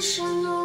为什？